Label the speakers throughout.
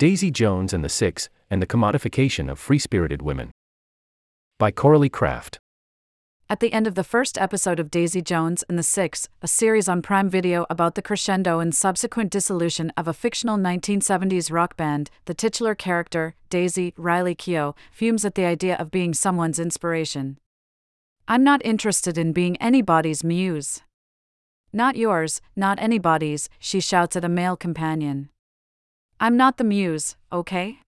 Speaker 1: Daisy Jones and the Six, and the Commodification of Free Spirited Women. By Coralie Craft.
Speaker 2: At the end of the first episode of Daisy Jones and the Six, a series on Prime Video about the crescendo and subsequent dissolution of a fictional 1970s rock band, the titular character, Daisy Riley Keough, fumes at the idea of being someone's inspiration. I'm not interested in being anybody's muse. Not yours, not anybody's, she shouts at a male companion. I'm not the muse, okay?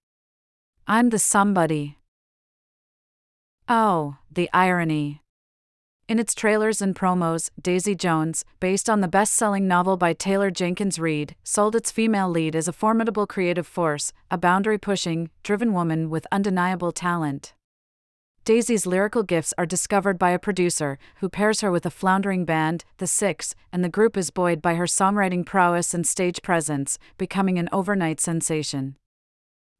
Speaker 2: I'm the somebody. Oh, the irony. In its trailers and promos, Daisy Jones, based on the best selling novel by Taylor Jenkins Reid, sold its female lead as a formidable creative force, a boundary pushing, driven woman with undeniable talent. Daisy's lyrical gifts are discovered by a producer who pairs her with a floundering band, The Six, and the group is buoyed by her songwriting prowess and stage presence, becoming an overnight sensation.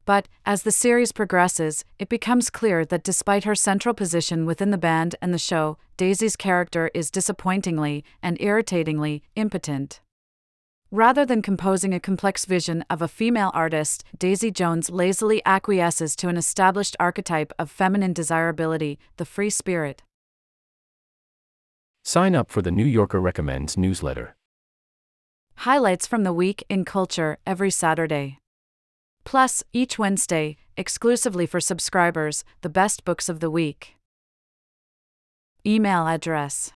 Speaker 2: But, as the series progresses, it becomes clear that despite her central position within the band and the show, Daisy's character is disappointingly and irritatingly impotent. Rather than composing a complex vision of a female artist, Daisy Jones lazily acquiesces to an established archetype of feminine desirability, the free spirit.
Speaker 1: Sign up for the New Yorker Recommends newsletter.
Speaker 2: Highlights from the week in culture every Saturday. Plus, each Wednesday, exclusively for subscribers, the best books of the week. Email address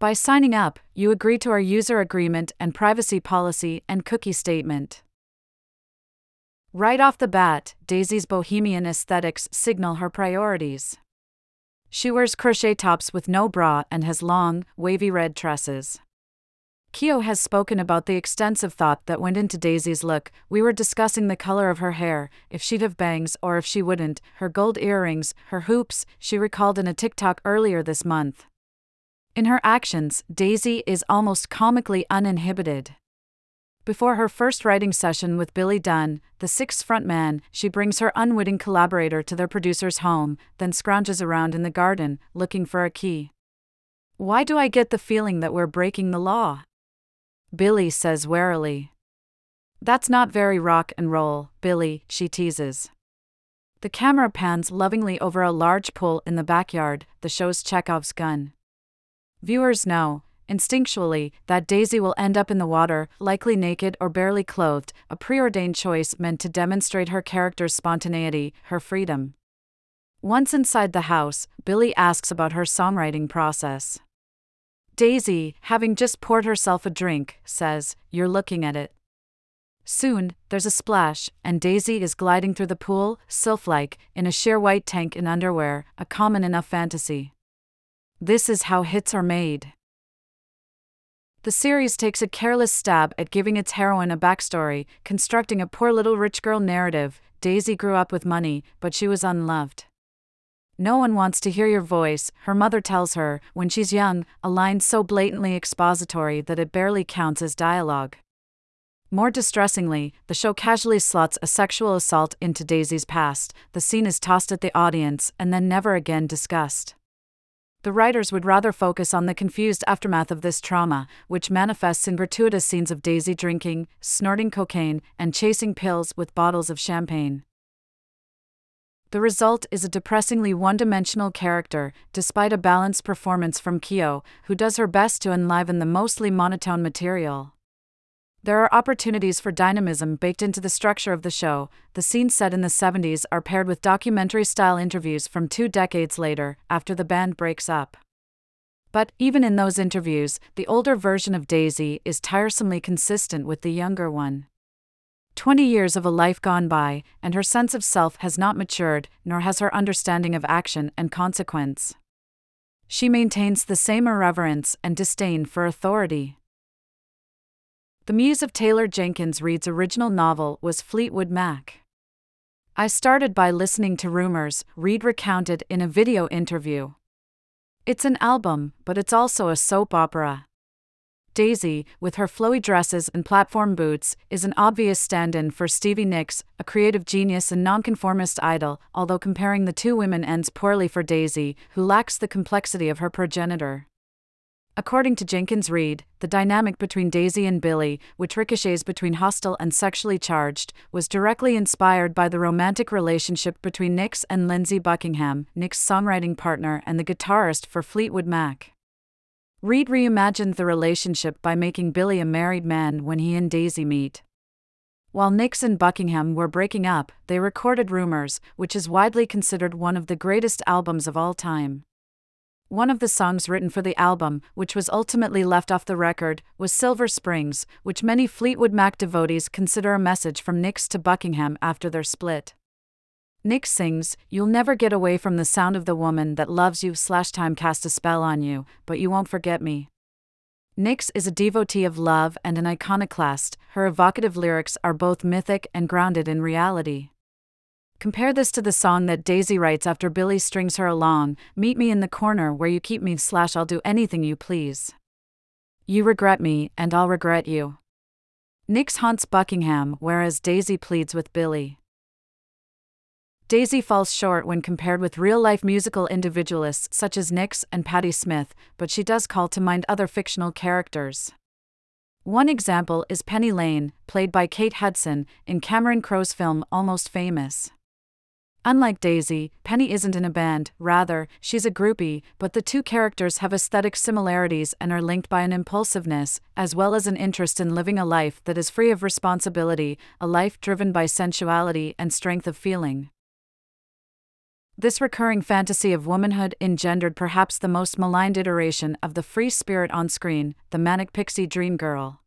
Speaker 2: by signing up, you agree to our user agreement and privacy policy and cookie statement. Right off the bat, Daisy's bohemian aesthetics signal her priorities. She wears crochet tops with no bra and has long, wavy red tresses. Keough has spoken about the extensive thought that went into Daisy's look. We were discussing the color of her hair, if she'd have bangs or if she wouldn't, her gold earrings, her hoops, she recalled in a TikTok earlier this month. In her actions, Daisy is almost comically uninhibited. Before her first writing session with Billy Dunn, the Six frontman, she brings her unwitting collaborator to their producer's home, then scrounges around in the garden, looking for a key. Why do I get the feeling that we're breaking the law? Billy says warily. That's not very rock and roll, Billy, she teases. The camera pans lovingly over a large pool in the backyard, the show's Chekhov's gun. Viewers know, instinctually, that Daisy will end up in the water, likely naked or barely clothed, a preordained choice meant to demonstrate her character's spontaneity, her freedom. Once inside the house, Billy asks about her songwriting process. Daisy, having just poured herself a drink, says, You're looking at it. Soon, there's a splash, and Daisy is gliding through the pool, sylph like, in a sheer white tank and underwear, a common enough fantasy. This is how hits are made. The series takes a careless stab at giving its heroine a backstory, constructing a poor little rich girl narrative. Daisy grew up with money, but she was unloved. No one wants to hear your voice, her mother tells her, when she's young, a line so blatantly expository that it barely counts as dialogue. More distressingly, the show casually slots a sexual assault into Daisy's past, the scene is tossed at the audience and then never again discussed. The writers would rather focus on the confused aftermath of this trauma, which manifests in gratuitous scenes of Daisy drinking, snorting cocaine, and chasing pills with bottles of champagne. The result is a depressingly one dimensional character, despite a balanced performance from Keough, who does her best to enliven the mostly monotone material. There are opportunities for dynamism baked into the structure of the show. The scenes set in the 70s are paired with documentary style interviews from two decades later, after the band breaks up. But, even in those interviews, the older version of Daisy is tiresomely consistent with the younger one. Twenty years of a life gone by, and her sense of self has not matured, nor has her understanding of action and consequence. She maintains the same irreverence and disdain for authority. The muse of Taylor Jenkins Reid's original novel was Fleetwood Mac. I started by listening to Rumors, Reid recounted in a video interview. It's an album, but it's also a soap opera. Daisy, with her flowy dresses and platform boots, is an obvious stand in for Stevie Nicks, a creative genius and nonconformist idol, although comparing the two women ends poorly for Daisy, who lacks the complexity of her progenitor. According to Jenkins Reid, the dynamic between Daisy and Billy, which ricochets between hostile and sexually charged, was directly inspired by the romantic relationship between Nicks and Lindsey Buckingham, Nick's songwriting partner and the guitarist for Fleetwood Mac. Reid reimagined the relationship by making Billy a married man when he and Daisy meet. While Nicks and Buckingham were breaking up, they recorded Rumors, which is widely considered one of the greatest albums of all time. One of the songs written for the album, which was ultimately left off the record, was Silver Springs, which many Fleetwood Mac devotees consider a message from Nicks to Buckingham after their split. Nicks sings, You'll never get away from the sound of the woman that loves you slash time cast a spell on you, but you won't forget me. Nicks is a devotee of love and an iconoclast, her evocative lyrics are both mythic and grounded in reality. Compare this to the song that Daisy writes after Billy strings her along Meet me in the corner where you keep me, slash, I'll do anything you please. You regret me, and I'll regret you. Nicks haunts Buckingham, whereas Daisy pleads with Billy. Daisy falls short when compared with real life musical individualists such as Nicks and Patti Smith, but she does call to mind other fictional characters. One example is Penny Lane, played by Kate Hudson, in Cameron Crowe's film Almost Famous. Unlike Daisy, Penny isn't in a band, rather, she's a groupie, but the two characters have aesthetic similarities and are linked by an impulsiveness, as well as an interest in living a life that is free of responsibility, a life driven by sensuality and strength of feeling. This recurring fantasy of womanhood engendered perhaps the most maligned iteration of the free spirit on screen, the manic pixie dream girl.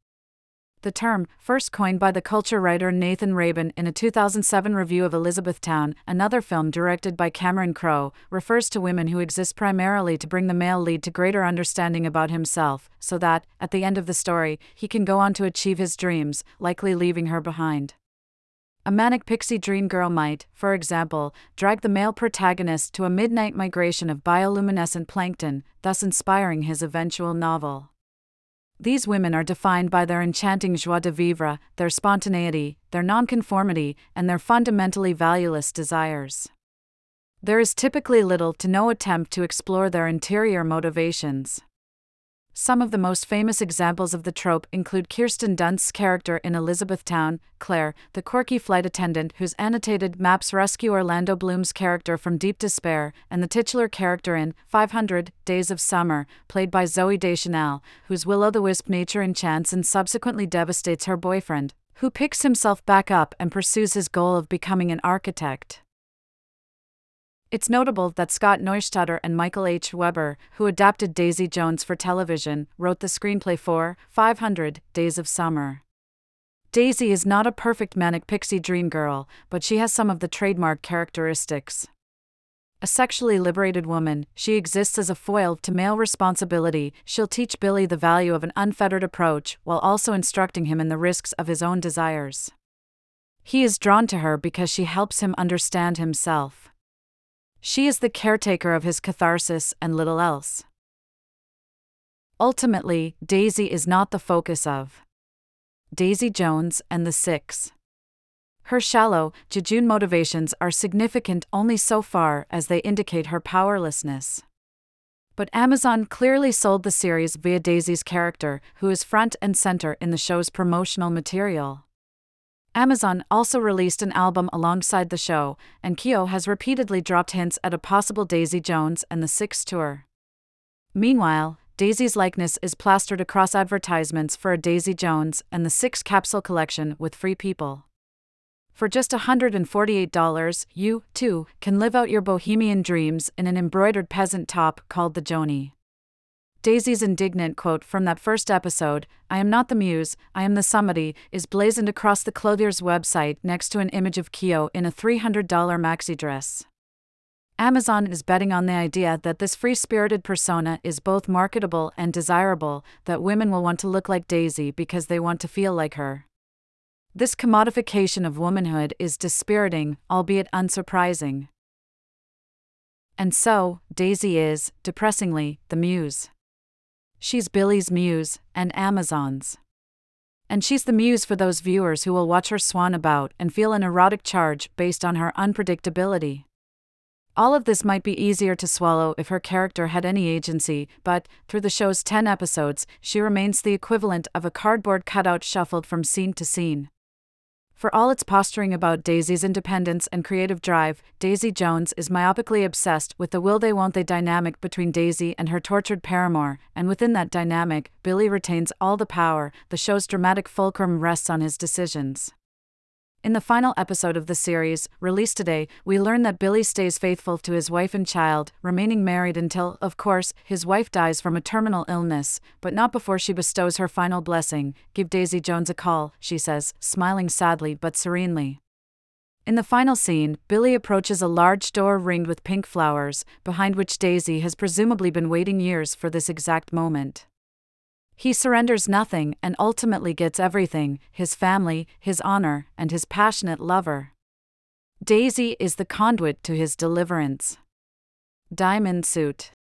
Speaker 2: The term, first coined by the culture writer Nathan Rabin in a 2007 review of Elizabethtown, another film directed by Cameron Crowe, refers to women who exist primarily to bring the male lead to greater understanding about himself, so that, at the end of the story, he can go on to achieve his dreams, likely leaving her behind. A manic pixie dream girl might, for example, drag the male protagonist to a midnight migration of bioluminescent plankton, thus inspiring his eventual novel. These women are defined by their enchanting joie de vivre, their spontaneity, their nonconformity, and their fundamentally valueless desires. There is typically little to no attempt to explore their interior motivations. Some of the most famous examples of the trope include Kirsten Dunst's character in Elizabethtown, Claire, the quirky flight attendant whose annotated maps rescue Orlando Bloom's character from deep despair, and the titular character in 500 Days of Summer, played by Zooey Deschanel, whose will o' the wisp nature enchants and subsequently devastates her boyfriend, who picks himself back up and pursues his goal of becoming an architect. It's notable that Scott Neustadter and Michael H. Weber, who adapted Daisy Jones for television, wrote the screenplay for 500 Days of Summer. Daisy is not a perfect manic pixie dream girl, but she has some of the trademark characteristics. A sexually liberated woman, she exists as a foil to male responsibility. She'll teach Billy the value of an unfettered approach while also instructing him in the risks of his own desires. He is drawn to her because she helps him understand himself. She is the caretaker of his catharsis and little else. Ultimately, Daisy is not the focus of Daisy Jones and the Six. Her shallow, jejune motivations are significant only so far as they indicate her powerlessness. But Amazon clearly sold the series via Daisy's character, who is front and center in the show's promotional material. Amazon also released an album alongside the show, and Keough has repeatedly dropped hints at a possible Daisy Jones and the Six tour. Meanwhile, Daisy's likeness is plastered across advertisements for a Daisy Jones and the Six capsule collection with free people. For just $148, you, too, can live out your bohemian dreams in an embroidered peasant top called the Joni. Daisy's indignant quote from that first episode, I am not the muse, I am the somebody, is blazoned across the clothier's website next to an image of Keough in a $300 maxi dress. Amazon is betting on the idea that this free spirited persona is both marketable and desirable, that women will want to look like Daisy because they want to feel like her. This commodification of womanhood is dispiriting, albeit unsurprising. And so, Daisy is, depressingly, the muse. She's Billy's muse, and Amazon's. And she's the muse for those viewers who will watch her swan about and feel an erotic charge based on her unpredictability. All of this might be easier to swallow if her character had any agency, but, through the show's 10 episodes, she remains the equivalent of a cardboard cutout shuffled from scene to scene. For all its posturing about Daisy's independence and creative drive, Daisy Jones is myopically obsessed with the will they won't they dynamic between Daisy and her tortured paramour, and within that dynamic, Billy retains all the power, the show's dramatic fulcrum rests on his decisions. In the final episode of the series, released today, we learn that Billy stays faithful to his wife and child, remaining married until, of course, his wife dies from a terminal illness, but not before she bestows her final blessing. Give Daisy Jones a call, she says, smiling sadly but serenely. In the final scene, Billy approaches a large door ringed with pink flowers, behind which Daisy has presumably been waiting years for this exact moment. He surrenders nothing and ultimately gets everything his family, his honor, and his passionate lover. Daisy is the conduit to his deliverance. Diamond Suit